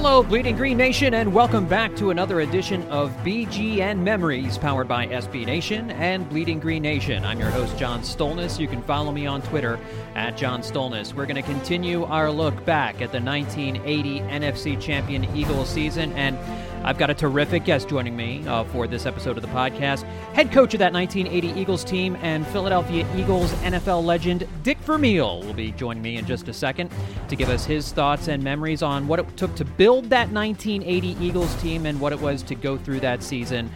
Hello, Bleeding Green Nation, and welcome back to another edition of BGN Memories, powered by SB Nation and Bleeding Green Nation. I'm your host, John Stolnis. You can follow me on Twitter at John Stolnis. We're going to continue our look back at the 1980 NFC Champion Eagles season, and I've got a terrific guest joining me uh, for this episode of the podcast. Head coach of that 1980 Eagles team and Philadelphia Eagles NFL legend Dick Vermeil will be joining me in just a second to give us his thoughts and memories on what it took to build that 1980 Eagles team and what it was to go through that season.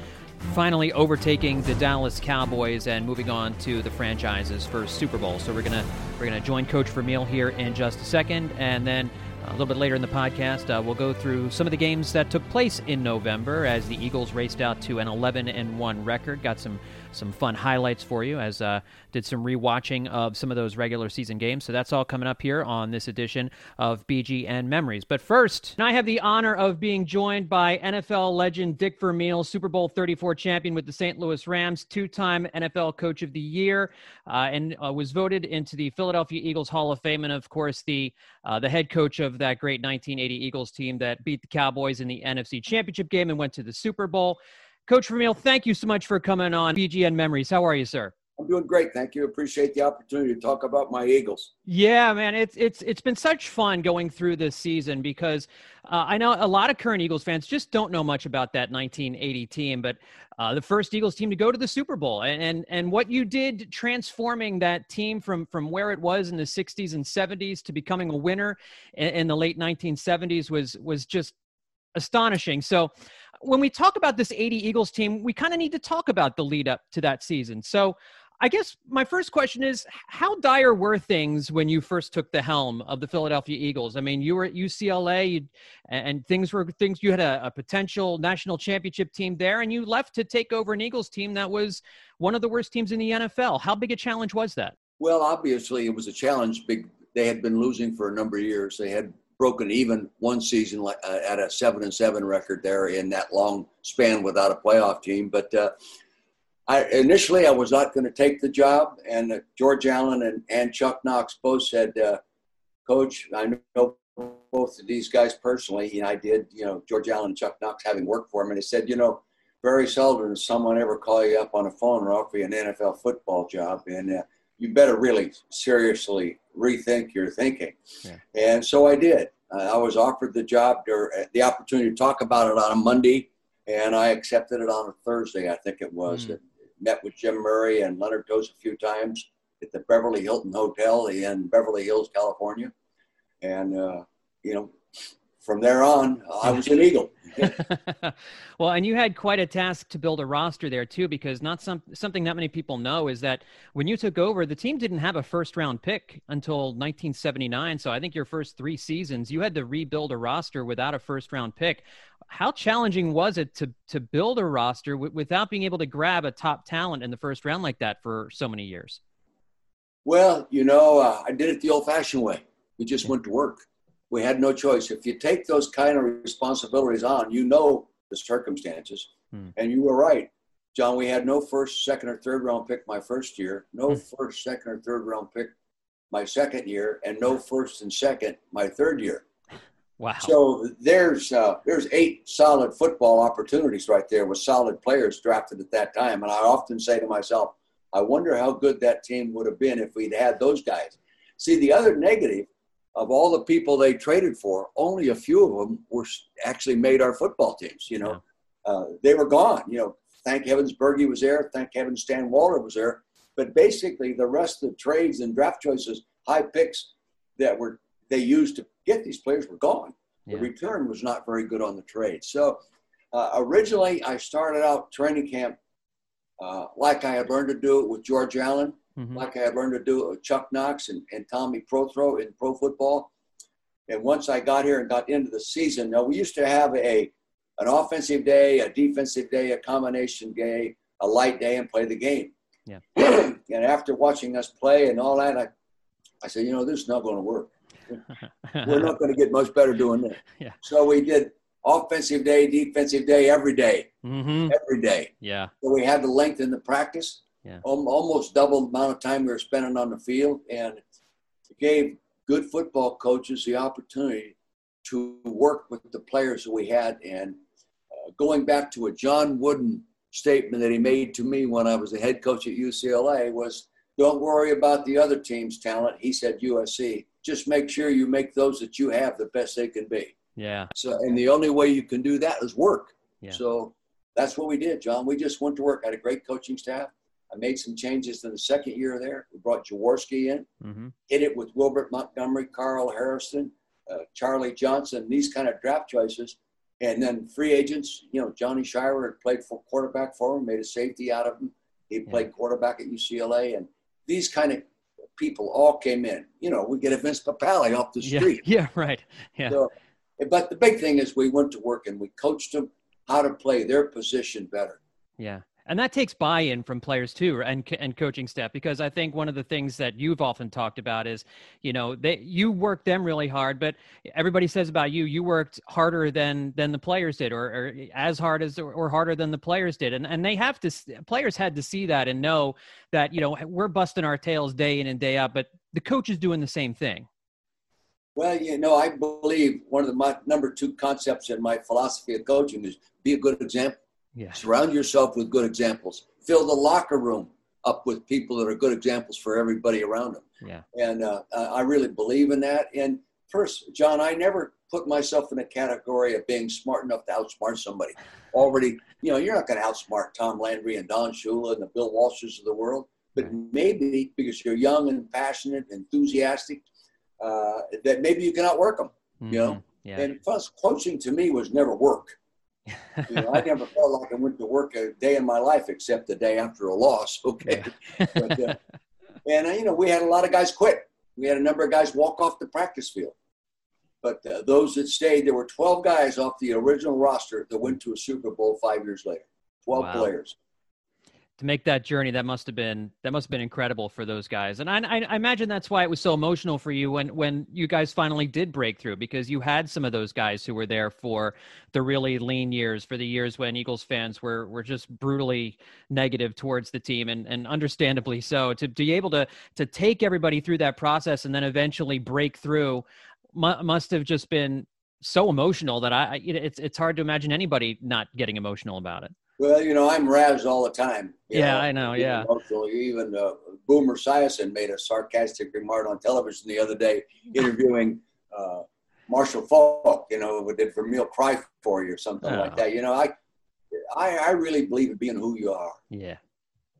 Finally, overtaking the Dallas Cowboys and moving on to the franchise's first Super Bowl. So we're gonna we're gonna join Coach Vermeil here in just a second, and then a little bit later in the podcast, uh, we'll go through some of the games that took place in November as the Eagles raced out to an 11 and 1 record. Got some some fun highlights for you as uh, did some rewatching of some of those regular season games. So that's all coming up here on this edition of BGN Memories. But first, I have the honor of being joined by NFL legend Dick Vermeil, Super Bowl 34 champion with the St. Louis Rams, two-time NFL Coach of the Year, uh, and uh, was voted into the Philadelphia Eagles Hall of Fame, and of course the uh, the head coach of that great 1980 Eagles team that beat the Cowboys in the NFC Championship game and went to the Super Bowl. Coach Vermeil, thank you so much for coming on BGN Memories. How are you, sir? I'm doing great. Thank you. Appreciate the opportunity to talk about my Eagles. Yeah, man, it's it's it's been such fun going through this season because uh, I know a lot of current Eagles fans just don't know much about that 1980 team, but uh, the first Eagles team to go to the Super Bowl, and, and and what you did transforming that team from from where it was in the 60s and 70s to becoming a winner in, in the late 1970s was was just astonishing. So when we talk about this 80 Eagles team, we kind of need to talk about the lead up to that season. So I guess my first question is how dire were things when you first took the helm of the Philadelphia Eagles? I mean, you were at UCLA and things were things you had a, a, potential national championship team there and you left to take over an Eagles team that was one of the worst teams in the NFL. How big a challenge was that? Well, obviously it was a challenge. Big they had been losing for a number of years. They had broken even one season uh, at a 7 and 7 record there in that long span without a playoff team, but uh, I, initially I was not going to take the job, and uh, George Allen and, and Chuck Knox both said, uh, "Coach, I know both of these guys personally, and I did. You know, George Allen and Chuck Knox having worked for him, and they said, you know, very seldom does someone ever call you up on a phone and offer you an NFL football job, and uh, you better really seriously rethink your thinking." Yeah. And so I did. Uh, I was offered the job, or uh, the opportunity to talk about it on a Monday, and I accepted it on a Thursday, I think it was. Mm met with Jim Murray and Leonard Tose a few times at the Beverly Hilton Hotel in Beverly Hills, California. And, uh, you know, from there on, I was an Eagle. well, and you had quite a task to build a roster there too, because not some something that many people know is that when you took over, the team didn't have a first round pick until 1979. So I think your first three seasons, you had to rebuild a roster without a first round pick. How challenging was it to to build a roster w- without being able to grab a top talent in the first round like that for so many years? Well, you know, uh, I did it the old fashioned way. We just went to work we had no choice. If you take those kind of responsibilities on, you know the circumstances. Hmm. And you were right, John. We had no first, second, or third round pick my first year, no hmm. first, second, or third round pick my second year, and no first and second my third year. Wow. So there's uh, there's eight solid football opportunities right there with solid players drafted at that time. And I often say to myself, I wonder how good that team would have been if we'd had those guys. See, the other negative of all the people they traded for, only a few of them were actually made our football teams. You know, yeah. uh, they were gone. You know, thank heavens Berge was there. Thank heavens Stan Walter was there. But basically, the rest of the trades and draft choices, high picks that were they used to get these players were gone. The return was not very good on the trade. So uh, originally, I started out training camp uh, like I had learned to do it with George Allen, mm-hmm. like I had learned to do it with Chuck Knox and, and Tommy Prothro in pro football. And once I got here and got into the season, now we used to have a an offensive day, a defensive day, a combination day, a light day, and play the game. Yeah. and after watching us play and all that, I, I said, you know, this is not going to work. We're not going to get much better doing this. Yeah. So we did offensive day, defensive day, every day, mm-hmm. every day. Yeah. So we had to lengthen the practice. Yeah. Almost double the amount of time we were spending on the field, and gave good football coaches the opportunity to work with the players that we had. And uh, going back to a John Wooden statement that he made to me when I was the head coach at UCLA was, "Don't worry about the other team's talent." He said, "USC, just make sure you make those that you have the best they can be." Yeah. So, and the only way you can do that is work. Yeah. So that's what we did, John. We just went to work. Had a great coaching staff. I made some changes in the second year there. We brought Jaworski in, mm-hmm. hit it with Wilbert Montgomery, Carl Hairston, uh, Charlie Johnson, these kind of draft choices. And then free agents, you know, Johnny Sciarra had played for quarterback for him, made a safety out of him. He played yeah. quarterback at UCLA. And these kind of people all came in. You know, we get a Vince Papale off the street. Yeah, yeah right. Yeah. So but the big thing is we went to work and we coached them how to play their position better. Yeah. And that takes buy-in from players too, and and coaching staff, because I think one of the things that you've often talked about is, you know, they you worked them really hard, but everybody says about you, you worked harder than than the players did, or, or as hard as or harder than the players did, and and they have to players had to see that and know that you know we're busting our tails day in and day out, but the coach is doing the same thing. Well, you know, I believe one of the my, number two concepts in my philosophy of coaching is be a good example. Yeah. Surround yourself with good examples. Fill the locker room up with people that are good examples for everybody around them. Yeah. And uh, I really believe in that. And first, John, I never put myself in a category of being smart enough to outsmart somebody. Already, you know, you're not going to outsmart Tom Landry and Don Shula and the Bill Walshes of the world. But maybe because you're young and passionate, enthusiastic, uh, that maybe you can outwork them. Mm-hmm. You know, yeah. and plus coaching to me was never work. You know, I never felt like I went to work a day in my life except the day after a loss. Okay, yeah. but, uh, and uh, you know we had a lot of guys quit. We had a number of guys walk off the practice field. But uh, those that stayed, there were 12 guys off the original roster that went to a Super Bowl five years later. 12 wow. players to make that journey that must have been that must have been incredible for those guys. And I, I, imagine that's why it was so emotional for you when when you guys finally did break through because you had some of those guys who were there for the really lean years for the years when eagles fans were were just brutally negative towards the team and and understandably so. To be able to to take everybody through that process and then eventually break through must have just been so emotional that i it's it's hard to imagine anybody not getting emotional about it well, you know, I'm razzed all the time. Yeah, know, I know. Yeah. Even uh, Boomer Esiason made a sarcastic remark on television the other day, interviewing uh, Marshall Faulk. You know, who did Vermeil Cry for you or something oh. like that. You know, I, I, I really believe in being who you are. Yeah.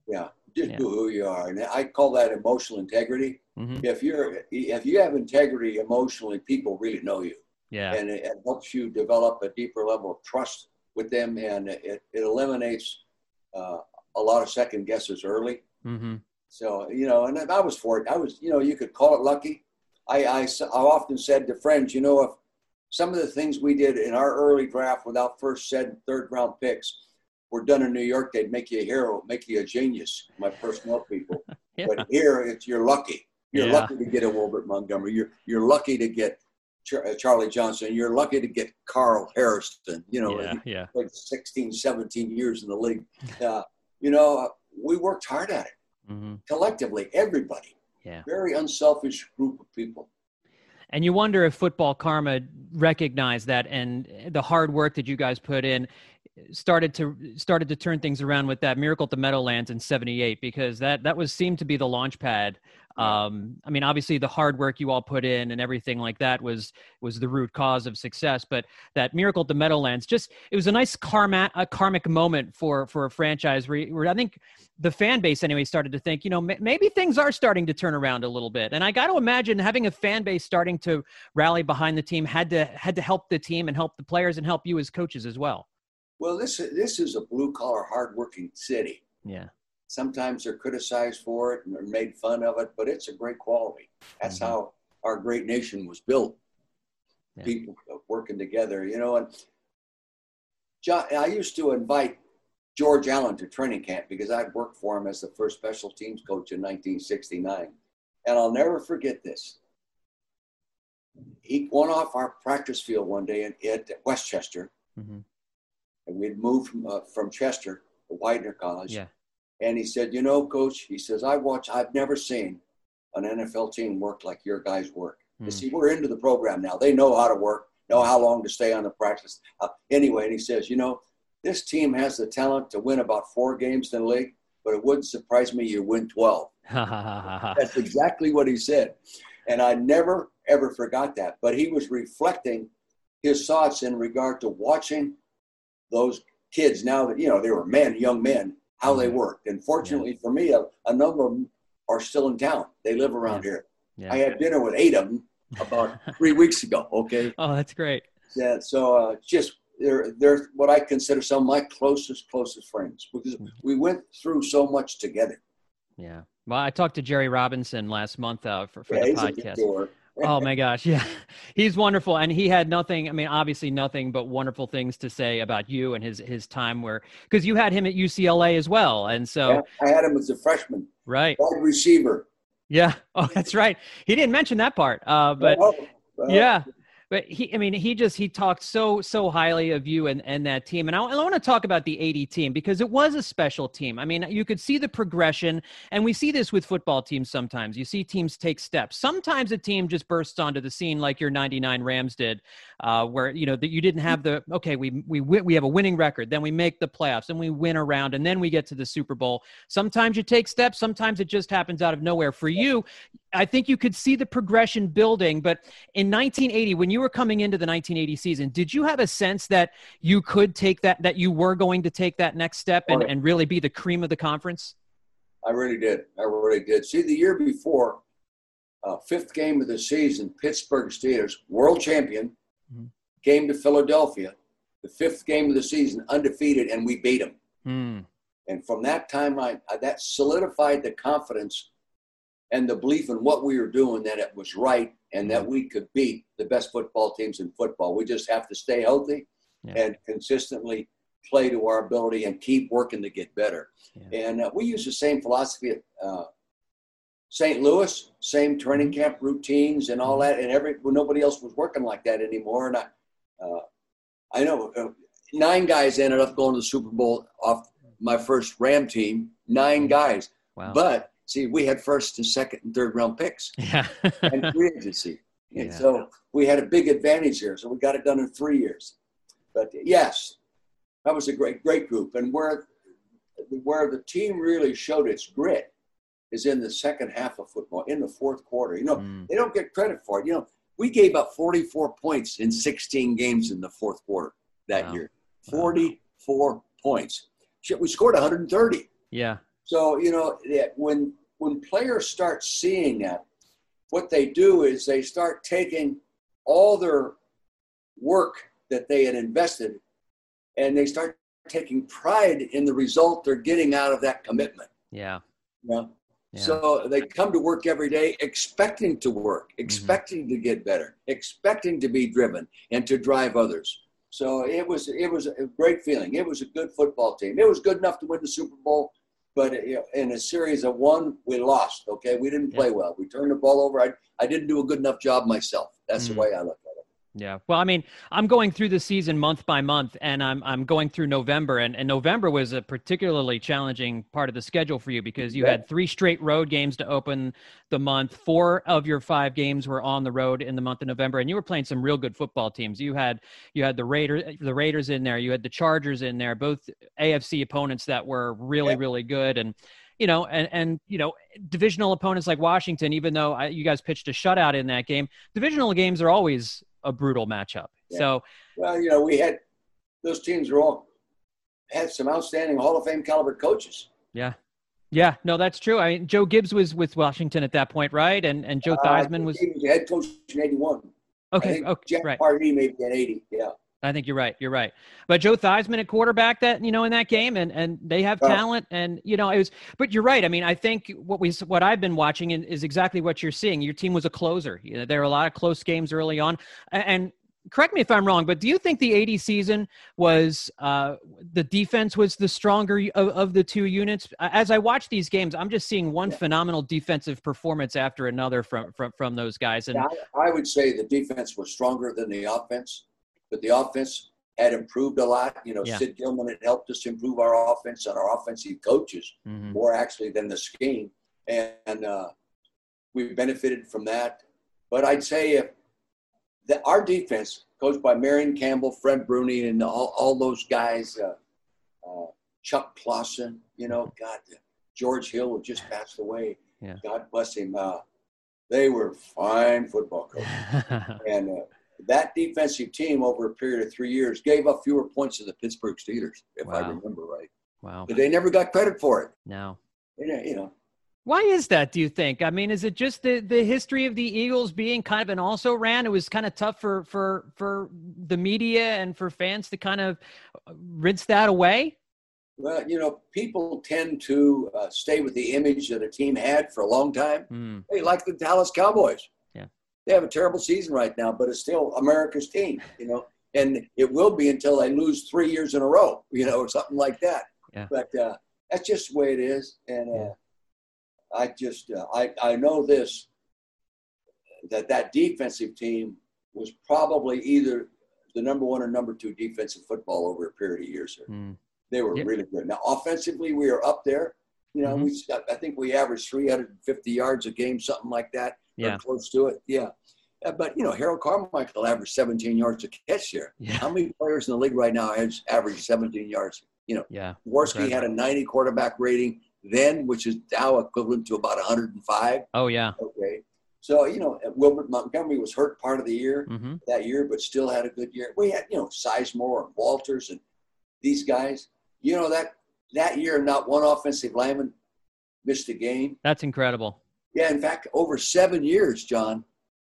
Yeah. Just yeah. who you are, and I call that emotional integrity. Mm-hmm. If you're, if you have integrity emotionally, people really know you. Yeah. And it, it helps you develop a deeper level of trust with them, and it, it eliminates uh, a lot of second guesses early. Mm-hmm. So you know, and I was for it. I was, you know, you could call it lucky. I, I, I often said to friends, you know, if some of the things we did in our early draft without first, second, third round picks were done in New York, they'd make you a hero, make you a genius. My personnel people, yeah. but here it's you're lucky. You're yeah. lucky to get a Wilbert Montgomery. You're you're lucky to get Charlie Johnson. You're lucky to get Carl Harrison. You know, yeah, yeah. like 16, 17 years in the league. Uh, you know, uh, we worked hard at it mm-hmm. collectively, everybody. Yeah. Very unselfish group of people. And you wonder if football karma recognized that and the hard work that you guys put in started to started to turn things around with that miracle at the Meadowlands in 78 because that that was seemed to be the launch pad Um, I mean, obviously the hard work you all put in and everything like that was was the root cause of success. But that miracle at the Meadowlands, just it was a nice karma, a karmic moment for for a franchise where, where I think the fan base anyway started to think, you know, maybe things are starting to turn around a little bit. And I got to imagine having a fan base starting to rally behind the team had to had to help the team and help the players and help you as coaches as well. Well, this this is a blue collar, hardworking city. Yeah. Sometimes they're criticized for it and they're made fun of it, but it's a great quality. That's mm-hmm. how our great nation was built. Yeah. People working together, you know. And John, I used to invite George Allen to training camp because I'd worked for him as the first special teams coach in 1969. And I'll never forget this. He went off our practice field one day at, at Westchester. Mm-hmm. And we'd moved from, uh, from Chester to Widener College. Yeah. And he said, You know, coach, he says, I watch, I've never seen an NFL team work like your guys work. Mm. You see, we're into the program now. They know how to work, know how long to stay on the practice. Uh, anyway, and he says, You know, this team has the talent to win about four games in the league, but it wouldn't surprise me you win 12. That's exactly what he said. And I never, ever forgot that. But he was reflecting his thoughts in regard to watching those kids now that, you know, they were men, young men, how they worked. And fortunately yeah. for me, a, a, number of them are still in town. They live around yeah. here. Yeah. I had dinner with eight of them about three weeks ago. Okay. Oh, that's great. Yeah. So uh, just they're they're what I consider some of my closest closest friends because mm-hmm. we went through so much together. Yeah. Well, I talked to Jerry Robinson last month uh, for for the podcast oh my gosh, yeah, he's wonderful, and he had nothing. I mean, obviously nothing but wonderful things to say about you and his his time where because you had him at UCLA as well, and so yeah, I had him as a freshman, right, wide receiver. Yeah. Oh, that's right. He didn't mention that part, uh, but uh, yeah, but he, I mean, he just he talked so so highly of you and and that team. And I, I want to talk about the 80 team because it was a special team. I mean, you could see the progression, and we see this with football teams sometimes. You see teams take steps. Sometimes a team just bursts onto the scene like your 99 Rams did, uh, where you know that you didn't have the okay, we we we have a winning record, then we make the playoffs, and we win around, and then we get to the Super Bowl. Sometimes you take steps. Sometimes it just happens out of nowhere. For you, I think you could see the progression building. But in 1980, when you were coming into the 1980 season, did you have a sense that you could take that, that you were going to take that next step and, and really be the cream of the conference? I really did. I really did. See, the year before, uh, fifth game of the season, Pittsburgh Steelers, world champion, mm-hmm. came to Philadelphia, the fifth game of the season, undefeated, and we beat them. Mm. And from that time, I, that solidified the confidence and the belief in what we were doing that it was right and that we could beat the best football teams in football. We just have to stay healthy yeah. and consistently play to our ability and keep working to get better. Yeah. And uh, we use the same philosophy at uh, St. Louis, same training mm-hmm. camp routines and all mm-hmm. that. And every well, nobody else was working like that anymore. And I, uh, I know uh, nine guys ended up going to the Super Bowl off my first Ram team. Nine mm-hmm. guys, wow. but See, we had first and second and third round picks yeah. and free agency. And yeah. so we had a big advantage here. So we got it done in three years. But yes, that was a great, great group. And where, where the team really showed its grit is in the second half of football, in the fourth quarter. You know, mm. they don't get credit for it. You know, we gave up 44 points in 16 games in the fourth quarter that wow. year. 44 wow. points. Shit, we scored 130. Yeah. So, you know, when when players start seeing that, what they do is they start taking all their work that they had invested and they start taking pride in the result they're getting out of that commitment. Yeah. Yeah. yeah. So they come to work every day expecting to work, mm-hmm. expecting mm-hmm. to get better, expecting to be driven and to drive others. So it was it was a great feeling. It was a good football team. It was good enough to win the Super Bowl. But in a series of one, we lost. Okay, we didn't play well. We turned the ball over. I, I didn't do a good enough job myself. That's mm. the way I look yeah. Well, I mean, I'm going through the season month by month, and I'm I'm going through November, and, and November was a particularly challenging part of the schedule for you because you had three straight road games to open the month. Four of your five games were on the road in the month of November, and you were playing some real good football teams. You had you had the Raiders the Raiders in there, you had the Chargers in there, both AFC opponents that were really yeah. really good, and you know, and and you know, divisional opponents like Washington, even though I, you guys pitched a shutout in that game, divisional games are always a brutal matchup. Yeah. So, well, you know, we had those teams were all had some outstanding Hall of Fame caliber coaches. Yeah. Yeah, no, that's true. I mean, Joe Gibbs was with Washington at that point, right? And and Joe uh, Theismann was... Was head coach in '81. Okay, okay, Jack right. Pardee maybe in '80. Yeah. I think you're right. You're right. But Joe Theismann at quarterback that you know in that game, and and they have talent, and you know it was. But you're right. I mean, I think what we what I've been watching is exactly what you're seeing. Your team was a closer. You know, there were a lot of close games early on, and correct me if I'm wrong, but do you think the 80 season was uh, the defense was the stronger of, of, the two units? As I watch these games, I'm just seeing one yeah. phenomenal defensive performance after another from from, from those guys. And yeah, I, would say the defense was stronger than the offense, but the offense had improved a lot. You know, yeah. Sid Gilman had helped us improve our offense and our offensive coaches mm-hmm. more actually than the scheme, and uh, we benefited from that. But I'd say if the, our defense, coached by Marion Campbell, Fred Bruney, and all, all those guys, uh, uh, Chuck Clausen, you know, God, George Hill, who just passed away. Yeah. God bless him. Uh, they were fine football coaches. and uh, that defensive team over a period of three years gave up fewer points to the Pittsburgh Steelers, if wow. I remember right. Wow. But they never got credit for it. No. You know, why is that, do you think? I mean, is it just the, the history of the Eagles being kind of an also ran? It was kind of tough for, for, for the media and for fans to kind of rinse that away? Well, you know, people tend to uh, stay with the image that a team had for a long time. Mm. Hey, like the Dallas Cowboys. They have a terrible season right now, but it's still America's team, you know, and it will be until they lose three years in a row, you know, or something like that. Yeah. But uh, that's just the way it is. And, uh, yeah I just uh, I I know this that that defensive team was probably either the number one or number two defensive football over a period of years. Mm. They were yep. really good. Now offensively, we are up there. You know, mm-hmm. we I think we averaged 350 yards a game, something like that, yeah. close to it. Yeah. Uh, but you know, Harold Carmichael averaged 17 yards a catch here. Yeah. How many players in the league right now has averaged 17 yards? You know, yeah. Jaworski had a 90 quarterback rating then, which is now equivalent to about 105. Oh yeah. Okay. So you know, Wilbert Montgomery was hurt part of the year mm-hmm. that year, but still had a good year. We had you know Sizemore and Walters and these guys. You know that that year, not one offensive lineman missed a game. That's incredible. Yeah, in fact, over seven years, John,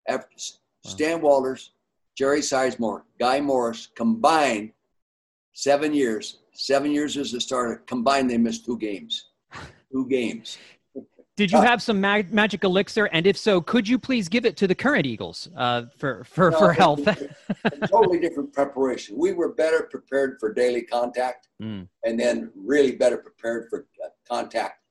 after wow. Stan Walters, Jerry Sizemore, Guy Morris combined seven years. Seven years as a starter combined, they missed two games two games. Did you uh, have some mag- magic elixir? And if so, could you please give it to the current Eagles uh, for, for, no, for health? totally different preparation. We were better prepared for daily contact mm. and then really better prepared for uh, contact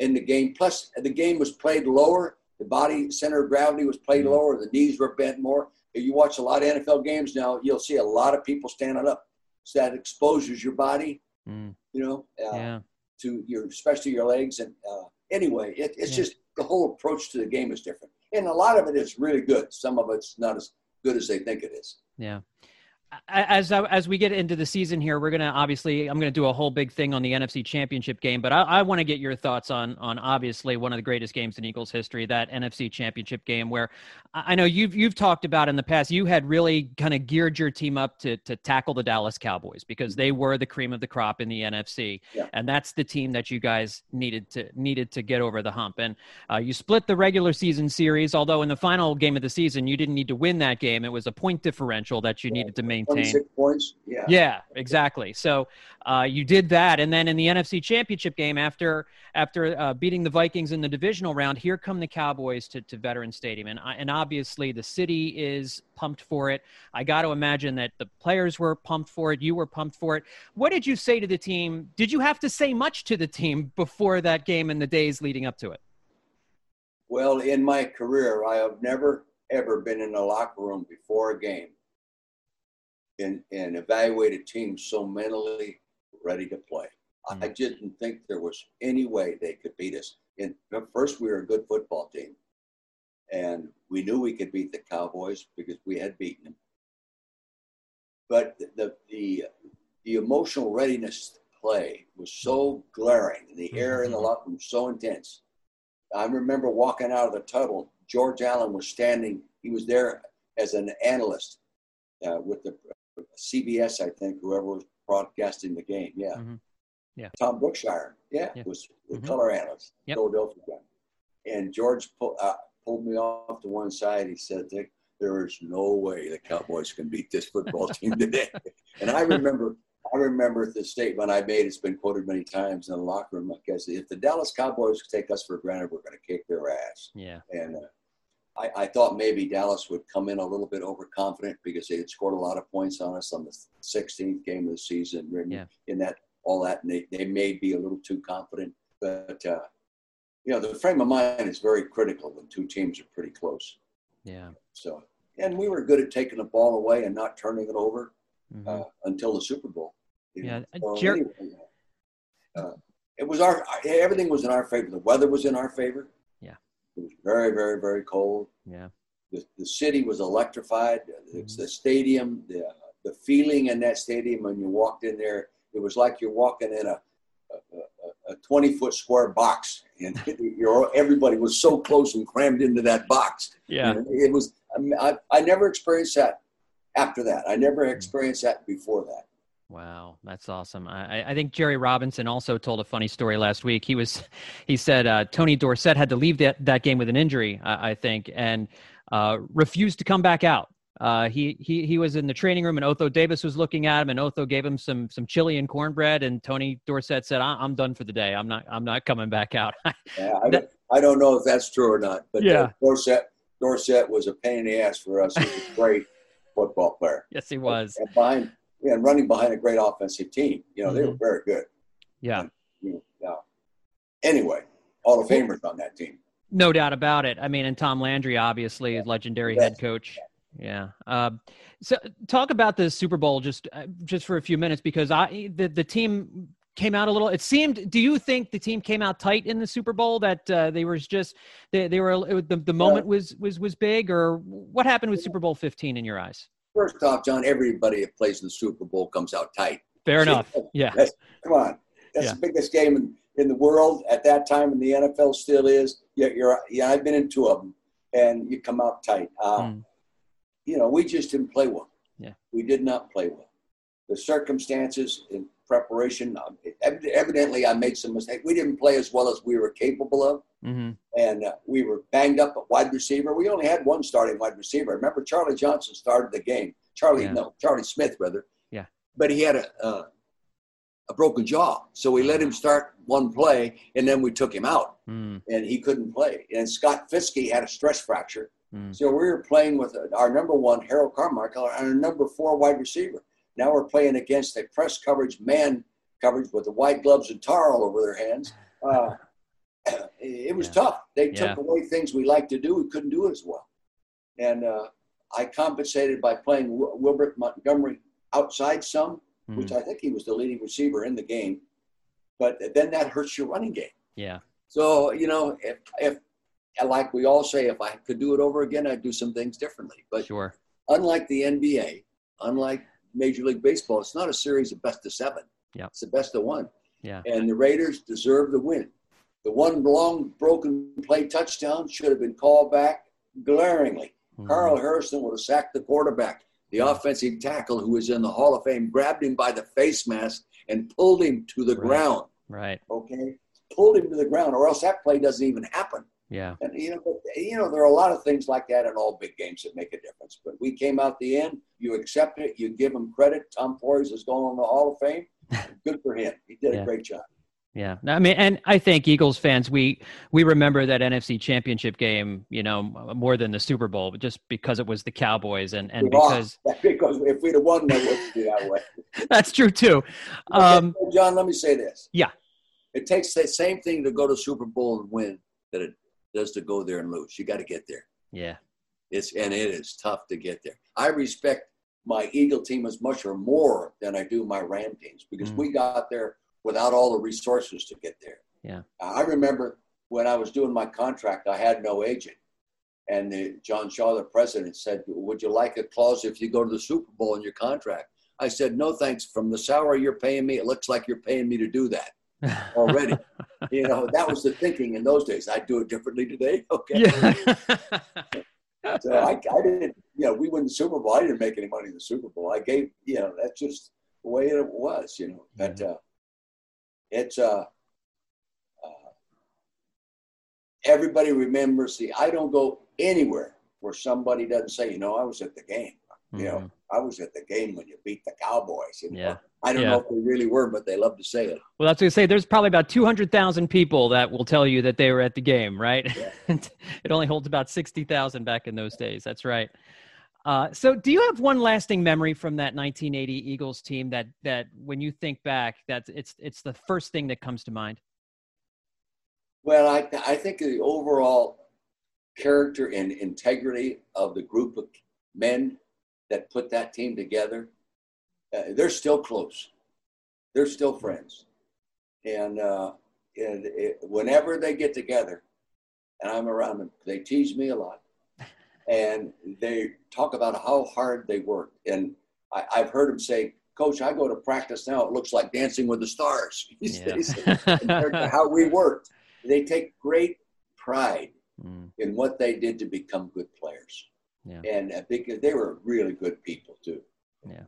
in the game. Plus, the game was played lower. The body center of gravity was played mm. lower. The knees were bent more. If you watch a lot of NFL games now, you'll see a lot of people standing up. So that exposes your body, mm. you know. Uh, yeah to your, especially your legs. And uh, anyway, it, it's yeah. just the whole approach to the game is different. And a lot of it is really good. Some of it's not as good as they think it is. Yeah as as we get into the season here, we're gonna obviously I'm gonna do a whole big thing on the NFC Championship game, but I, I want to get your thoughts on on obviously one of the greatest games in Eagles history, that NFC Championship game, where I know you've you've talked about in the past, you had really kind of geared your team up to to tackle the Dallas Cowboys because they were the cream of the crop in the NFC, yeah. and that's the team that you guys needed to needed to get over the hump. And uh, you split the regular season series, although in the final game of the season you didn't need to win that game; it was a point differential that you yeah. needed to maintain maintain. points. Yeah. Yeah, exactly. So uh, you did that, and then in the NFC Championship game, after after uh, beating the Vikings in the divisional round, here come the Cowboys to, to Veterans Stadium, and and obviously the city is pumped for it. I got to imagine that the players were pumped for it. You were pumped for it. What did you say to the team? Did you have to say much to the team before that game and the days leading up to it? Well, in my career, I have never ever been in a locker room before a game and, and evaluate a team so mentally ready to play. Mm-hmm. I didn't think there was any way they could beat us. And first, we were a good football team, and we knew we could beat the Cowboys because we had beaten them. But the the the emotional readiness to play was so glaring. and The air in the Mhm. locker room was so intense. I remember walking out of the tunnel. George Allen was standing. He was there as an analyst uh, with the CBS, I think, whoever was broadcasting the game. Yeah. Mhm. Yeah. Tom Brookshier. Yeah, Yeah. was the Mhm. color analyst, Yep. Philadelphia guy. And George pull, uh, pulled me off to one side. He said, Dick, there is no way the Cowboys can beat this football team today. and I remember, I remember the statement I made. It's been quoted many times in the locker room. I guess if the Dallas Cowboys take us for granted, we're going to kick their ass. Yeah. And uh, I, I thought maybe Dallas would come in a little bit overconfident because they had scored a lot of points on us on the 16th game of the season. In, Yeah. in that, all that, and they, they may be a little too confident. But uh, you know, the frame of mind is very critical when two teams are pretty close. Yeah. So, and we were good at taking the ball away and not turning it over Mhm. uh, until the Super Bowl. Yeah, So Jer- anyway, uh, it was our everything was in our favor. The weather was in our favor. It was very, very, very cold. yeah. The, the city was electrified. It's Mm-hmm. the stadium, the the feeling in that stadium when you walked in there. It was like you're walking in a a, a 20 foot square box, and you're, everybody was so close and crammed into that box. Yeah. Know, it was. I, mean, I, I never experienced that after that. I never Mm-hmm. experienced that before that. Wow, that's awesome. I, I- think Jerry Robinson also told a funny story last week. He was, he said uh, Tony Dorsett had to leave that, that game with an injury, I, I think, and uh, refused to come back out. Uh, he he he was in the training room, and Otho Davis was looking at him, and Otho gave him some some chili and cornbread, and Tony Dorsett said, I, "I'm done for the day. I'm not I'm not coming back out." Yeah, I, That- don't, I don't know if that's true or not, but Yeah. uh, Dorsett Dorsett was a pain in the ass for us. He was a great football player. yes, he was. And behind yeah, and running behind a great offensive team. You know, they were very good. Yeah, You know, anyway, Hall of Famers on that team. no doubt about it. I mean, and Tom Landry, obviously, is legendary Yes. head coach. Yeah. Um, so talk about the Super Bowl just uh, just for a few minutes because I the the team came out a little. It seemed. Do you think the team came out tight in the Super Bowl? That uh, they were just they they were it, the the moment was was was big, or what happened with Super Bowl fifteen in your eyes? First off, John, everybody that plays in the Super Bowl comes out tight. Fair See, enough. Yeah. Come on. That's Yeah. the biggest game in, in the world at that time, and the NFL still is. Yeah, you're, yeah, I've been in two of them, and you come out tight. Uh, Mm. You know, we just didn't play well. Yeah. We did not play well. The circumstances in preparation, um, evidently, I made some mistakes. We didn't play as well as we were capable of, hmm and uh, we were banged up at wide receiver. We only had one starting wide receiver. Remember, Charlie Johnson started the game. Charlie, Yeah. no, Charlie Smith, rather. Yeah. But he had a uh, a broken jaw, so we let him start one play, and then we took him out, Mm. and he couldn't play. And Scott Fitzkee had a stress fracture, Mm. so we were playing with our number one Harold Carmichael and our number four wide receiver. Now we're playing against a press coverage man coverage with the white gloves and tar all over their hands. Uh, it was Yeah. tough. They Yeah. took away things we like to do. We couldn't do it as well. And uh, I compensated by playing Wil- Wilbert Montgomery outside some, Mm. which I think he was the leading receiver in the game. But then that hurts your running game. Yeah. So you know, if if like we all say, if I could do it over again, I'd do some things differently. But Sure. unlike the NBA, unlike Major League Baseball, it's not a series of best of seven. Yeah. It's the best of one. Yeah. And the Raiders deserve the win. The one long broken play touchdown should have been called back glaringly. Mhm. Carl Hairston would have sacked the quarterback. The offensive tackle, who was in the Hall of Fame, grabbed him by the face mask and pulled him to the Right. ground. Right. Okay, pulled him to the ground, or else that play doesn't even happen. Yeah. And you know, but, you know, there are a lot of things like that in all big games that make a difference. But we came out the end. You accept it. You give him credit. Tom Flores is going on the Hall of Fame. Good for him. He did Yeah. a great job. Yeah, I mean, and I think Eagles fans we we remember that NFC Championship game, you know, more than the Super Bowl, just because it was the Cowboys, and and We because because if we'd have won, that wouldn't be that way. that's true too. Um, John, let me say this. Yeah. It takes the same thing to go to Super Bowl and win that it does to go there and lose. You got to get there. yeah, It's and it is tough to get there. I respect my Eagle team as much or more than I do my Ram teams because Mm. we got there without all the resources to get there. Yeah. I remember when I was doing my contract, I had no agent. And the, John Shaw, the president, said, Would you like a clause if you go to the Super Bowl in your contract? I said, no, thanks. From the salary you're paying me, it looks like you're paying me to do that already. you know, that was the thinking in those days. I'd do it differently today. Okay. Yeah. so I, I didn't, you know, we won the Super Bowl. I didn't make any money in the Super Bowl. I gave, you know, that's just the way it was, you know, but, mm-hmm. uh, it's, uh, uh, everybody remembers the, I don't go anywhere where somebody doesn't say, you know, I was at the game. You know, mm-hmm. I was at the game when you beat the Cowboys. You know? Yeah. I don't yeah. know if they really were, but they love to say it. Well, that's what I say. There's probably about 200,000 people that will tell you that they were at the game, right? Yeah. it only holds about 60,000 back in those days. That's right. Uh, so, do you have one lasting memory from that 1980 Eagles team that that when you think back, that it's it's the first thing that comes to mind? Well, I I think the overall character and integrity of the group of men that put that team together, uh, they're still close. They're still friends. And, uh, and it, whenever they get together, and I'm around them, they tease me a lot. And they talk about how hard they work. And I, have heard them say, Coach, I go to practice now. It looks like dancing with the stars. Yeah. compared to how we worked. They take great pride mm. in what they did to become good players. Yeah. And uh, because they were really good people too. Yeah.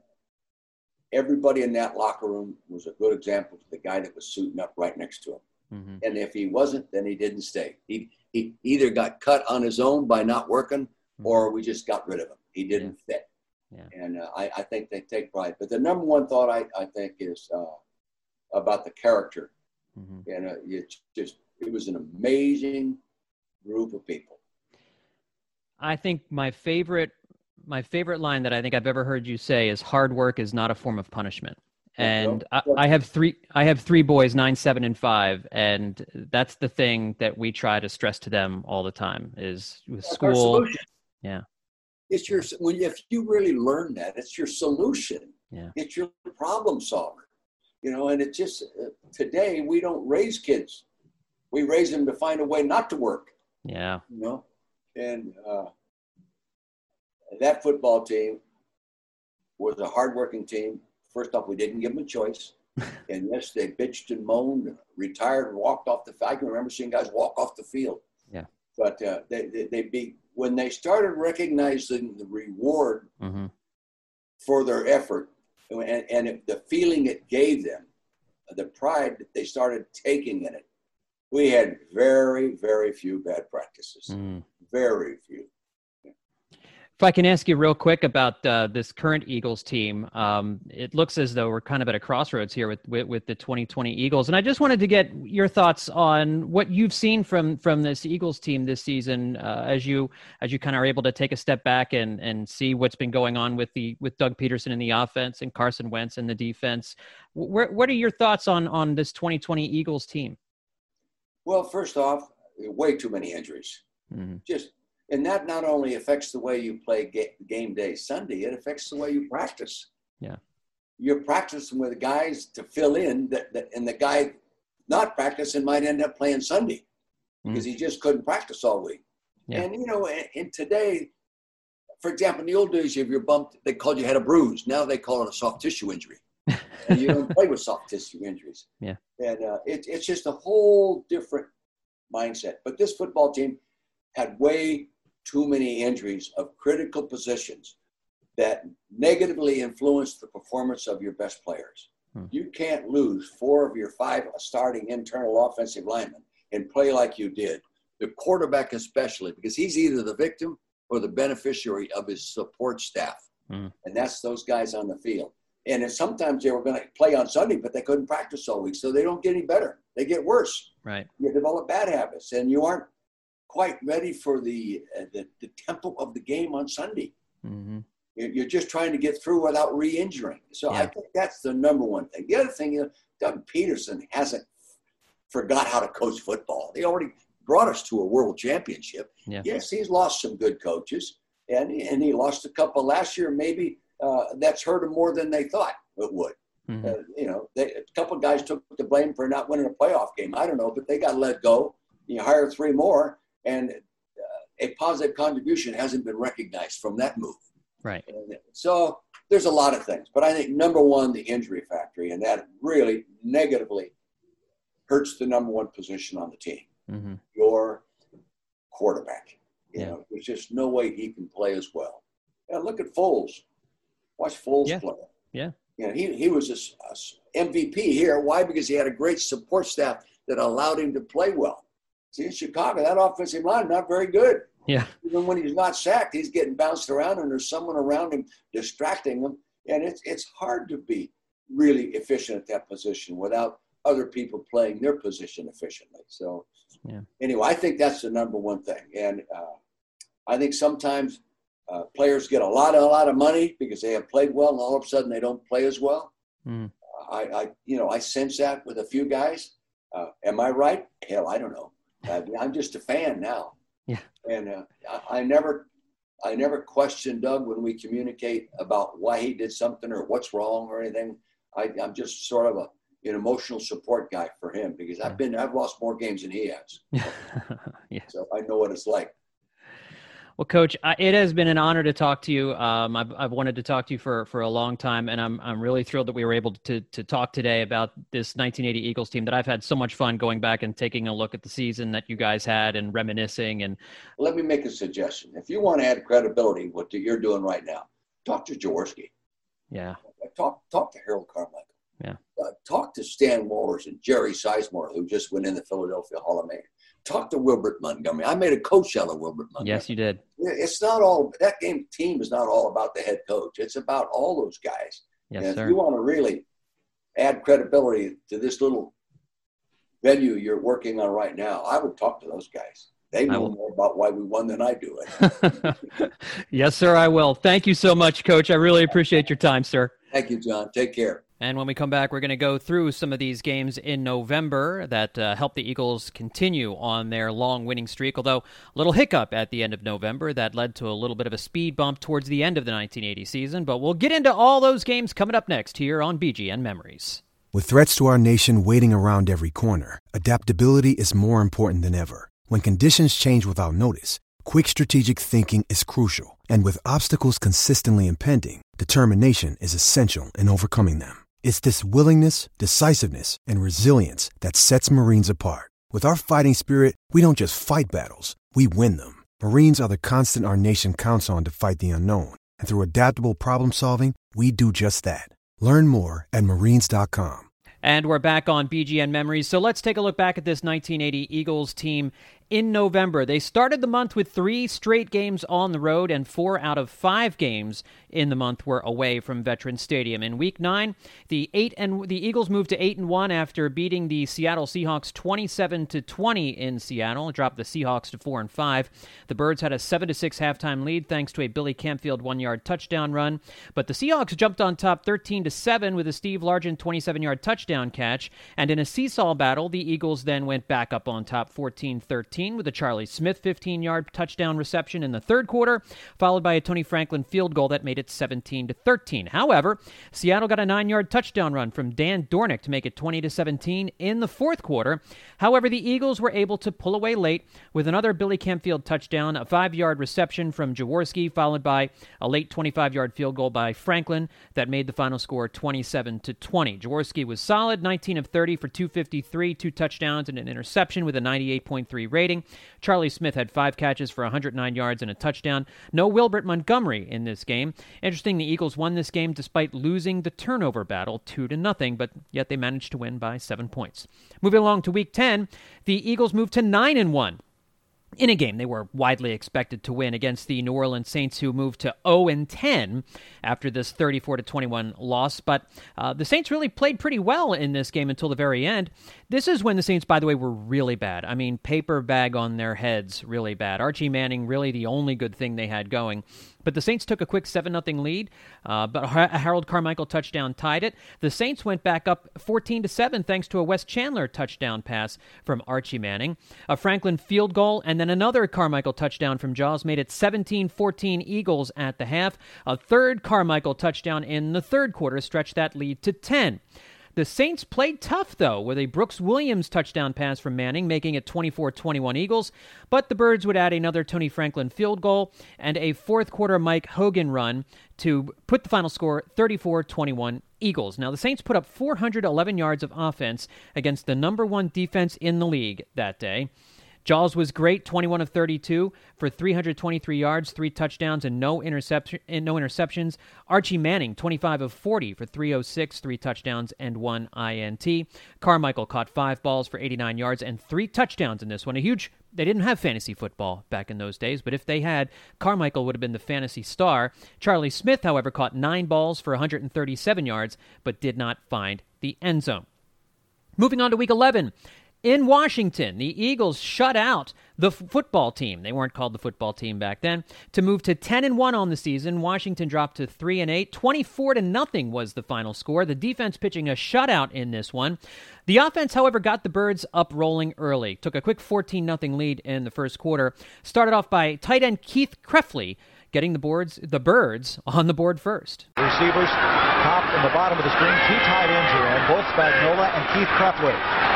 Everybody in that locker room was a good example to the guy that was suiting up right next to him. Mm-hmm. And if he wasn't, then he didn't stay. He, he either got cut on his own by not working. Or we just got rid of him. He didn't yeah. fit. Yeah. And uh, I, I think they take pride. But the number one thought I, I think is uh, about the character. Mm-hmm. And uh, it just, it was an amazing group of people. I think my favorite my favorite line that I think I've ever heard you say is hard work is not a form of punishment. And I, I, have three I have three boys, nine, seven, and five, and that's the thing that we try to stress to them all the time is with school. Yeah. It's your when if you really learn that, it's your solution. Yeah. It's your problem solver. You know, and it's just uh, today we don't raise kids. We raise them to find a way not to work. Yeah. You know, and uh, that football team was a hardworking team. First off, we didn't give them a choice. and yes, they bitched and moaned, retired, and walked off the field. I can remember seeing guys walk off the field. Yeah. But uh, they, they, they be, when they started recognizing the reward mm-hmm. for their effort and, and the feeling it gave them, the pride that they started taking in it, we had very, very few bad practices. Mm. Very few. If I can ask you real quick about uh, this current Eagles team, um, it looks as though we're kind of at a crossroads here with, with, with the 2020 Eagles, and I just wanted to get your thoughts on what you've seen from from this Eagles team this season, uh, as you as you kind of are able to take a step back and and see what's been going on with the with Doug Pederson in the offense and Carson Wentz in the defense. Where, what are your thoughts on on this 2020 Eagles team? Well, first off, way too many injuries. Mm-hmm. Just and that not only affects the way you play ga- game day Sunday, it affects the way you practice. Yeah, you're practicing with guys to fill in that, that and the guy not practicing might end up playing Sunday mm-hmm. because he just couldn't practice all week. Yeah. And you know, in today, for example, in the old days, if you're bumped, they called you had a bruise. Now they call it a soft tissue injury. and you don't play with soft tissue injuries. Yeah. And uh, it, it's just a whole different mindset. But this football team had way too many injuries of critical positions that negatively influence the performance of your best players. Hmm. You can't lose four of your five starting internal offensive linemen and play like you did. The quarterback, especially, because he's either the victim or the beneficiary of his support staff. Hmm. And that's those guys on the field. And sometimes they were going to play on Sunday, but they couldn't practice all week. So they don't get any better. They get worse. Right. You develop bad habits and you aren't quite ready for the, uh, the, the, tempo of the game on Sunday. Mm-hmm. You're just trying to get through without re injuring. So yeah. I think that's the number one thing. The other thing is, Doug Pederson hasn't forgot how to coach football. He already brought us to a world championship. Yeah. Yes, he's lost some good coaches, and, and he lost a couple last year. Maybe uh, that's hurt him more than they thought it would. Mm-hmm. Uh, you know, they, a couple guys took the blame for not winning a playoff game. I don't know, but they got let go. You hire three more, and uh, a positive contribution hasn't been recognized from that move. Right. And so there's a lot of things, but I think number one, the injury factory, and that really negatively hurts the number one position on the team. Mm-hmm. Your quarterback. You yeah. know, there's just no way he can play as well. Yeah, look at Foles. Watch Foles yeah. play. Yeah. You know, he, he was a, a MVP here. Why? Because he had a great support staff that allowed him to play well. See, in Chicago, that offensive line not very good. Yeah. Even when he's not sacked, he's getting bounced around, and there's someone around him distracting him, and it's it's hard to be really efficient at that position without other people playing their position efficiently. So, yeah. anyway, I think that's the number one thing, and uh, I think sometimes uh, players get a lot of a lot of money because they have played well, and all of a sudden they don't play as well. Mm. I, I, you know, I sense that with a few guys. Uh, am I right? Hell, I don't know. I'm just a fan now. Yeah. And uh, I, I never, I never question Doug when we communicate about why he did something or what's wrong or anything. I, I'm just sort of a an emotional support guy for him because I've been I've lost more games than he has. yeah. So I know what it's like. Well, Coach, it has been an honor to talk to you. Um, I've, I've wanted to talk to you for, for a long time, and I'm I'm really thrilled that we were able to to talk today about this 1980 Eagles team that I've had so much fun going back and taking a look at the season that you guys had and reminiscing. And let me make a suggestion: if you want to add credibility, what you're doing right now, talk to Jaworski. Yeah. Talk talk to Harold Carmichael. Yeah. Uh, talk to Stan Walters and Jerry Sizemore, who just went in the Philadelphia Hall of Fame. Talk to Wilbert Montgomery. I made a coach out of Wilbert Montgomery. Yes, you did. It's not all that game team is not all about the head coach. It's about all those guys. Yes, and sir. If you want to really add credibility to this little venue you're working on right now, I would talk to those guys. They know more about why we won than I do. yes, sir, I will. Thank you so much, Coach. I really appreciate your time, sir. Thank you, John. Take care. And when we come back, we're going to go through some of these games in November that uh, helped the Eagles continue on their long winning streak. Although a little hiccup at the end of November that led to a little bit of a speed bump towards the end of the 1980 season. But we'll get into all those games coming up next here on BGN Memories. With threats to our nation waiting around every corner, adaptability is more important than ever. When conditions change without notice, quick strategic thinking is crucial. And with obstacles consistently impending, determination is essential in overcoming them. It's this willingness, decisiveness, and resilience that sets Marines apart. With our fighting spirit, we don't just fight battles, we win them. Marines are the constant our nation counts on to fight the unknown. And through adaptable problem solving, we do just that. Learn more at marines.com. And we're back on BGN Memories. So let's take a look back at this 1980 Eagles team in November. They started the month with three straight games on the road, and four out of five games in the month were away from Veterans Stadium. In Week Nine, the eight and the Eagles moved to eight and one after beating the Seattle Seahawks twenty-seven to twenty in Seattle, dropped the Seahawks to four and five. The Birds had a seven to six halftime lead thanks to a Billy Campfield one-yard touchdown run, but the Seahawks jumped on top thirteen to seven with a Steve Largent twenty-seven-yard touchdown catch, and in a seesaw battle, the Eagles then went back up on top 14-13 with a Charlie Smith 15 yard touchdown reception in the third quarter, followed by a Tony Franklin field goal that made it 17 to 13. However, Seattle got a nine yard touchdown run from Dan Doornink to make it 20 to 17 in the fourth quarter. However, the Eagles were able to pull away late with another Billy Campfield touchdown, a five yard reception from Jaworski, followed by a late 25 yard field goal by Franklin that made the final score 27 to 20. Jaworski was solid, 19 of 30 for 253, two touchdowns, and an interception with a 98.3 rating. Charlie Smith had five catches for 109 yards and a touchdown. No Wilbert Montgomery in this game. Interesting, the Eagles won this game despite losing the turnover battle two to nothing, but yet they managed to win by seven points. Moving along to Week 10, the Eagles moved to nine and one in a game they were widely expected to win against the New Orleans Saints, who moved to 0 and 10 after this 34 to 21 loss. But uh, the Saints really played pretty well in this game until the very end. This is when the Saints, by the way, were really bad. I mean, paper bag on their heads, really bad. Archie Manning, really the only good thing they had going. But the Saints took a quick 7 0 lead, uh, but a Harold Carmichael touchdown tied it. The Saints went back up 14 7 thanks to a Wes Chandler touchdown pass from Archie Manning. A Franklin field goal and then another Carmichael touchdown from Jaws made it 17 14 Eagles at the half. A third Carmichael touchdown in the third quarter stretched that lead to 10. The Saints played tough, though, with a Brooks Williams touchdown pass from Manning, making it 24 21 Eagles. But the Birds would add another Tony Franklin field goal and a fourth quarter Mike Hogan run to put the final score 34 21 Eagles. Now, the Saints put up 411 yards of offense against the number one defense in the league that day. Jaws was great, 21 of 32 for 323 yards, three touchdowns, and no interception, and no interceptions. Archie Manning, 25 of 40 for 306, three touchdowns, and one INT. Carmichael caught five balls for 89 yards and three touchdowns in this one. A huge. They didn't have fantasy football back in those days, but if they had, Carmichael would have been the fantasy star. Charlie Smith, however, caught nine balls for 137 yards, but did not find the end zone. Moving on to week 11. In Washington, the Eagles shut out the f- football team. They weren't called the football team back then. To move to 10 and 1 on the season, Washington dropped to 3 and 8. 24 to nothing was the final score. The defense pitching a shutout in this one. The offense, however, got the Birds up rolling early. Took a quick 14 0 lead in the first quarter. Started off by tight end Keith Krepfle getting the boards the birds on the board first. Receivers top and the bottom of the screen, two tight ends in, both Spagnola and Keith Krepfle.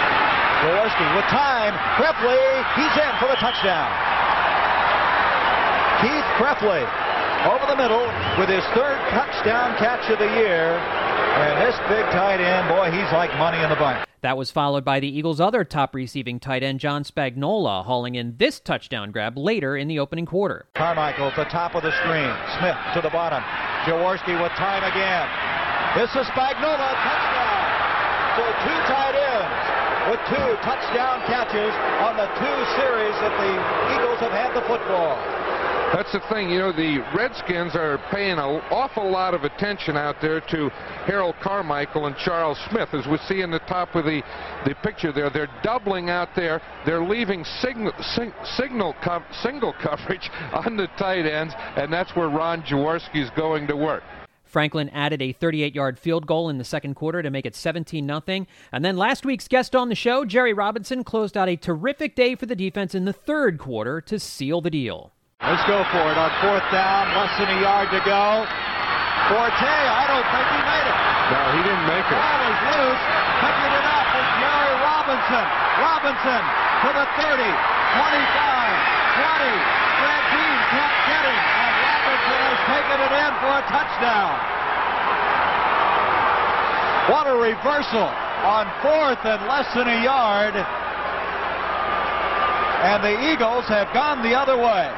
Jaworski with time. Krepfle, he's in for the touchdown. Keith Krepfle over the middle with his third touchdown catch of the year. And this big tight end, boy, he's like money in the bank. That was followed by the Eagles' other top receiving tight end, John Spagnola, hauling in this touchdown grab later in the opening quarter. Carmichael at the top of the screen. Smith to the bottom. Jaworski with time again. This is Spagnola, touchdown. So two tight with two touchdown catches on the two series that the Eagles have had the football. That's the thing, you know, the Redskins are paying an awful lot of attention out there to Harold Carmichael and Charles Smith. As we see in the top of the, the picture there, they're doubling out there. They're leaving signal, sing, signal co single coverage on the tight ends, and that's where Ron Jaworski is going to work. Franklin added a 38 yard field goal in the second quarter to make it 17 0. And then last week's guest on the show, Jerry Robinson, closed out a terrific day for the defense in the third quarter to seal the deal. Let's go for it on fourth down, less than a yard to go. Forte, I don't think he made it. No, he didn't make it. Ball is loose, picking it up with Jerry Robinson. Robinson to the 30, 25, 20. Brad Dean can't get him, and Has taken it in for a touchdown. What a reversal on fourth and less than a yard. And the Eagles have gone the other way.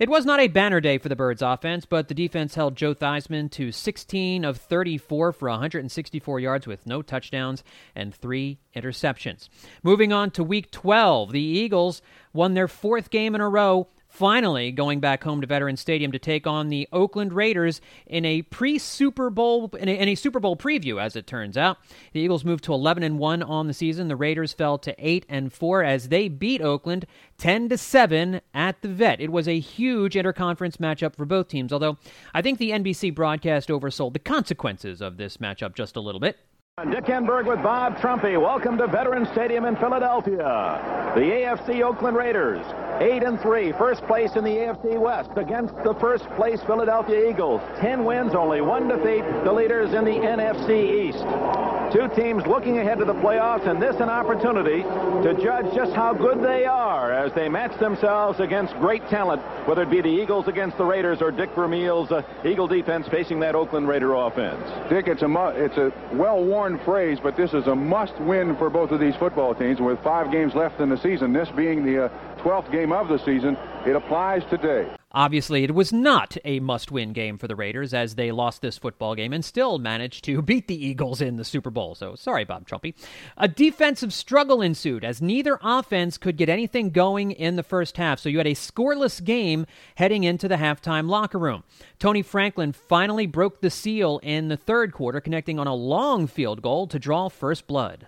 It was not a banner day for the Birds offense, but the defense held Joe Theismann to 16 of 34 for 164 yards with no touchdowns and three interceptions. Moving on to week 12, the Eagles won their fourth game in a row finally going back home to Veterans Stadium to take on the Oakland Raiders in a pre-Super Bowl in a, in a, Super Bowl preview as it turns out. The Eagles moved to 11 and 1 on the season. The Raiders fell to 8 and 4 as they beat Oakland 10 to 7 at the Vet. It was a huge interconference matchup for both teams, although I think the NBC broadcast oversold the consequences of this matchup just a little bit. Dick Enberg with Bob Trumpy. Welcome to Veterans Stadium in Philadelphia. The AFC Oakland Raiders, 8 and 3, first place in the AFC West against the first place Philadelphia Eagles. 10 wins, only one defeat, the leaders in the NFC East. Two teams looking ahead to the playoffs, and this an opportunity to judge just how good they are as they match themselves against great talent, whether it be the Eagles against the Raiders or Dick Vermeil's uh, Eagle defense facing that Oakland Raider offense. Dick, it's a it's a well-worn phrase, but this is a must-win for both of these football teams. With five games left in the season, this being the uh, 12th game of the season, it applies today. Obviously, it was not a must win game for the Raiders as they lost this football game and still managed to beat the Eagles in the Super Bowl. So, sorry, Bob Trumpy. A defensive struggle ensued as neither offense could get anything going in the first half. So, you had a scoreless game heading into the halftime locker room. Tony Franklin finally broke the seal in the third quarter, connecting on a long field goal to draw first blood.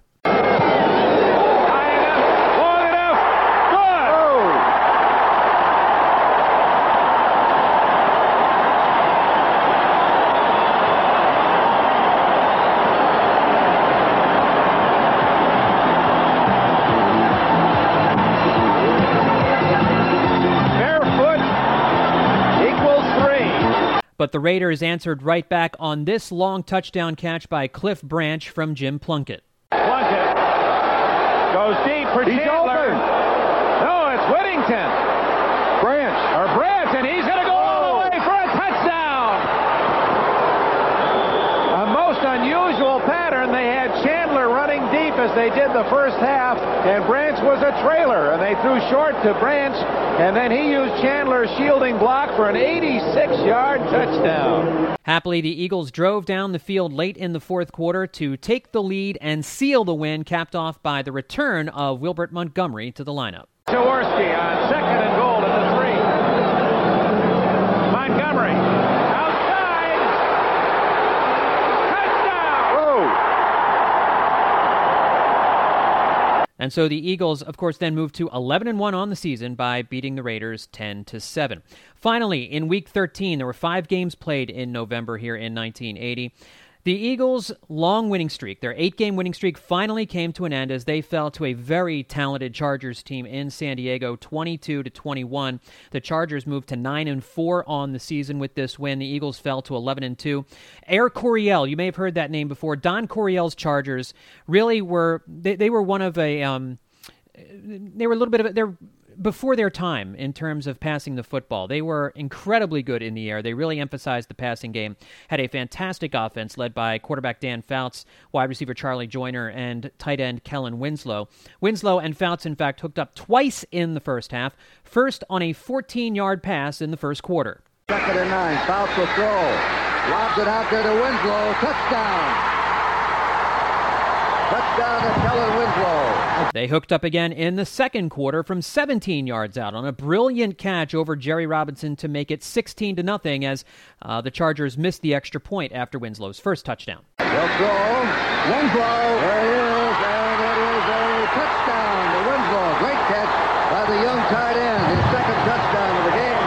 But the Raiders answered right back on this long touchdown catch by Cliff Branch from Jim Plunkett. Plunkett goes deep for He's Chandler. open. No, it's Whittington. Branch. Or Branch, and he's going to go all the way for a touchdown. A most unusual pattern. They had Chandler running deep as they did the first half, and Branch was a trailer, and they threw short to Branch, and then he used Chandler's shielding block for an 86-yard touchdown. Happily, the Eagles drove down the field late in the fourth quarter to take the lead and seal the win, capped off by the return of Wilbert Montgomery to the lineup. Jaworski on second and goal at the three. Montgomery outside. Touchdown! And so the Eagles, of course, then moved to 11 and 1 on the season by beating the Raiders 10 to 7. Finally, in week 13, there were 5 games played in November here in 1980. The Eagles' long winning streak, their eight game winning streak, finally came to an end as they fell to a very talented Chargers team in San Diego, 22 to 21. The Chargers moved to 9 and 4 on the season with this win. The Eagles fell to 11 and 2. Air Coryell, you may have heard that name before. Don Coryell's Chargers really were they, they were one of a um, they were a little bit of a, they're before their time in terms of passing the football. They were incredibly good in the air. They really emphasized the passing game. Had a fantastic offense led by quarterback Dan Fouts, wide receiver Charlie Joiner, and tight end Kellen Winslow. Winslow and Fouts, in fact, hooked up twice in the first half. First on a 14-yard pass in the first quarter. Second and nine. Fouts will throw. Lobs it out there to Winslow. Touchdown. Touchdown to Kellen Winslow. They hooked up again in the second quarter from 17 yards out on a brilliant catch over Jerry Robinson to make it 16 to nothing as uh, the Chargers missed the extra point after Winslow's first touchdown. They'll throw. Winslow. There it is. And it is a touchdown to Winslow. Great catch by the young tight end. His second touchdown of the game.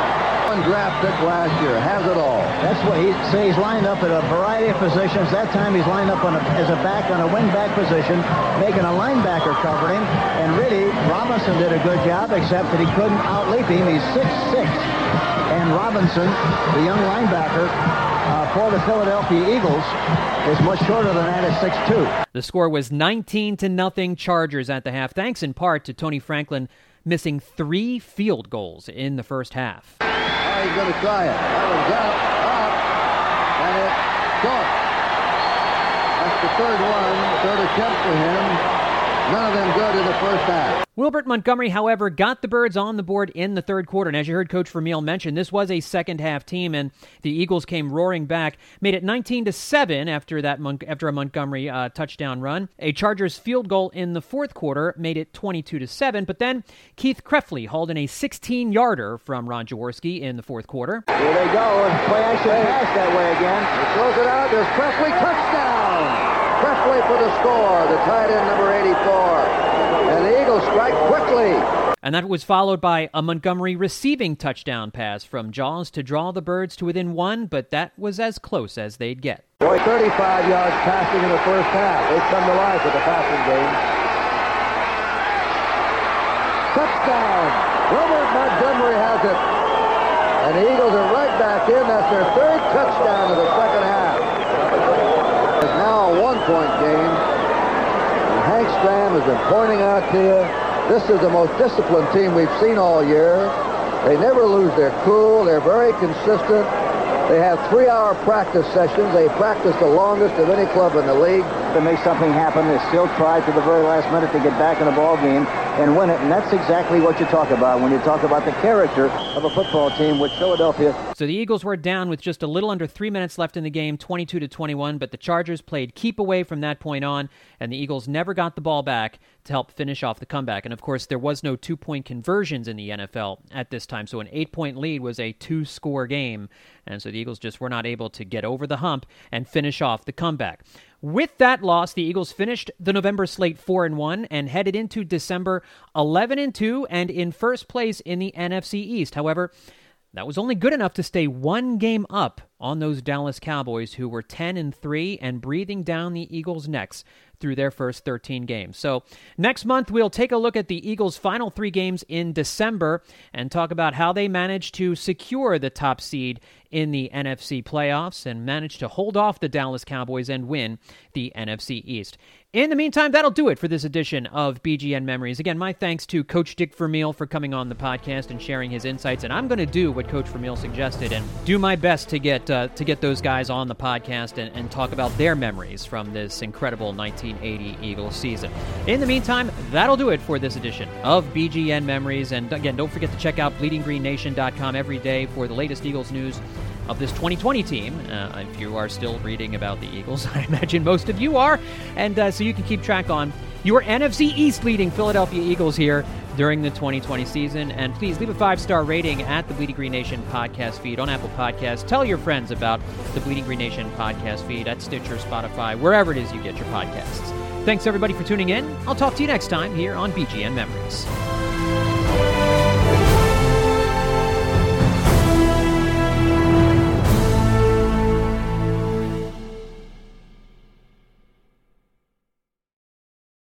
One draft pick last year. Has it all. That's what he so he's lined up at a variety of positions. That time he's lined up on a, as a back on a wing back position, making a linebacker cover him. And really, Robinson did a good job, except that he couldn't outleap him. He's 6'6". And Robinson, the young linebacker uh, for the Philadelphia Eagles, is much shorter than that at 6'2". The score was 19 to nothing Chargers at the half, thanks in part to Tony Franklin missing three field goals in the first half. He's going to try it. That one's out, up, and it's short. That's the third one, third attempt for him. None of them good in the first half. Wilbert Montgomery, however, got the Birds on the board in the third quarter. And as you heard Coach Vermeil mention, this was a second half team, and the Eagles came roaring back, made it 19 to 7 after that Mon- after a Montgomery uh, touchdown run. A Chargers field goal in the fourth quarter made it 22 to 7. But then Keith Krepfle hauled in a 16 yarder from Ron Jaworski in the fourth quarter. Here they go. And play action pass that way again. He throws it out. There's Krepfle. Touchdown! Krepfle for the score. The tight end number 84. And the Eagles strike quickly. And that was followed by a Montgomery receiving touchdown pass from Jaws to draw the Birds to within one, but that was as close as they'd get. Boy, 35 yards passing in the first half. They've come to life with the passing game. Touchdown! Wilbert Montgomery has it. And the Eagles are right back in. That's their third touchdown of the second half. A one-point game. And Hank Stram has been pointing out to you, this is the most disciplined team we've seen all year. They never lose their cool. They're very consistent. They have three-hour practice sessions. They practice the longest of any club in the league. To make something happen, they still tried to the very last minute to get back in the ball game and win it. And that's exactly what you talk about when you talk about the character of a football team with Philadelphia. So the Eagles were down with just a little under three minutes left in the game, 22 to 21, but the Chargers played keep away from that point on, and the Eagles never got the ball back to help finish off the comeback. And of course, there was no two point conversions in the NFL at this time, so an eight point lead was a two score game, and so the Eagles just were not able to get over the hump and finish off the comeback. With that loss, the Eagles finished the November slate 4 and 1 and headed into December 11 and 2 and in first place in the NFC East. However, that was only good enough to stay one game up on those Dallas Cowboys who were 10 and 3 and breathing down the Eagles' necks through their first 13 games. So, next month we'll take a look at the Eagles' final 3 games in December and talk about how they managed to secure the top seed in the NFC playoffs and managed to hold off the Dallas Cowboys and win the NFC East. In the meantime, that'll do it for this edition of BGN Memories. Again, my thanks to Coach Dick Vermeil for coming on the podcast and sharing his insights. And I'm going to do what Coach Vermeil suggested and do my best to get uh, to get those guys on the podcast and, and talk about their memories from this incredible 1980 Eagles season. In the meantime, that'll do it for this edition of BGN Memories. And again, don't forget to check out BleedingGreenNation.com every day for the latest Eagles news of this 2020 team. Uh, if you are still reading about the Eagles, I imagine most of you are. And uh, so you can keep track on your NFC East leading Philadelphia Eagles here during the 2020 season. And please leave a five star rating at the Bleeding Green Nation podcast feed on Apple Podcasts. Tell your friends about the Bleeding Green Nation podcast feed at Stitcher, Spotify, wherever it is you get your podcasts. Thanks everybody for tuning in. I'll talk to you next time here on BGN Memories.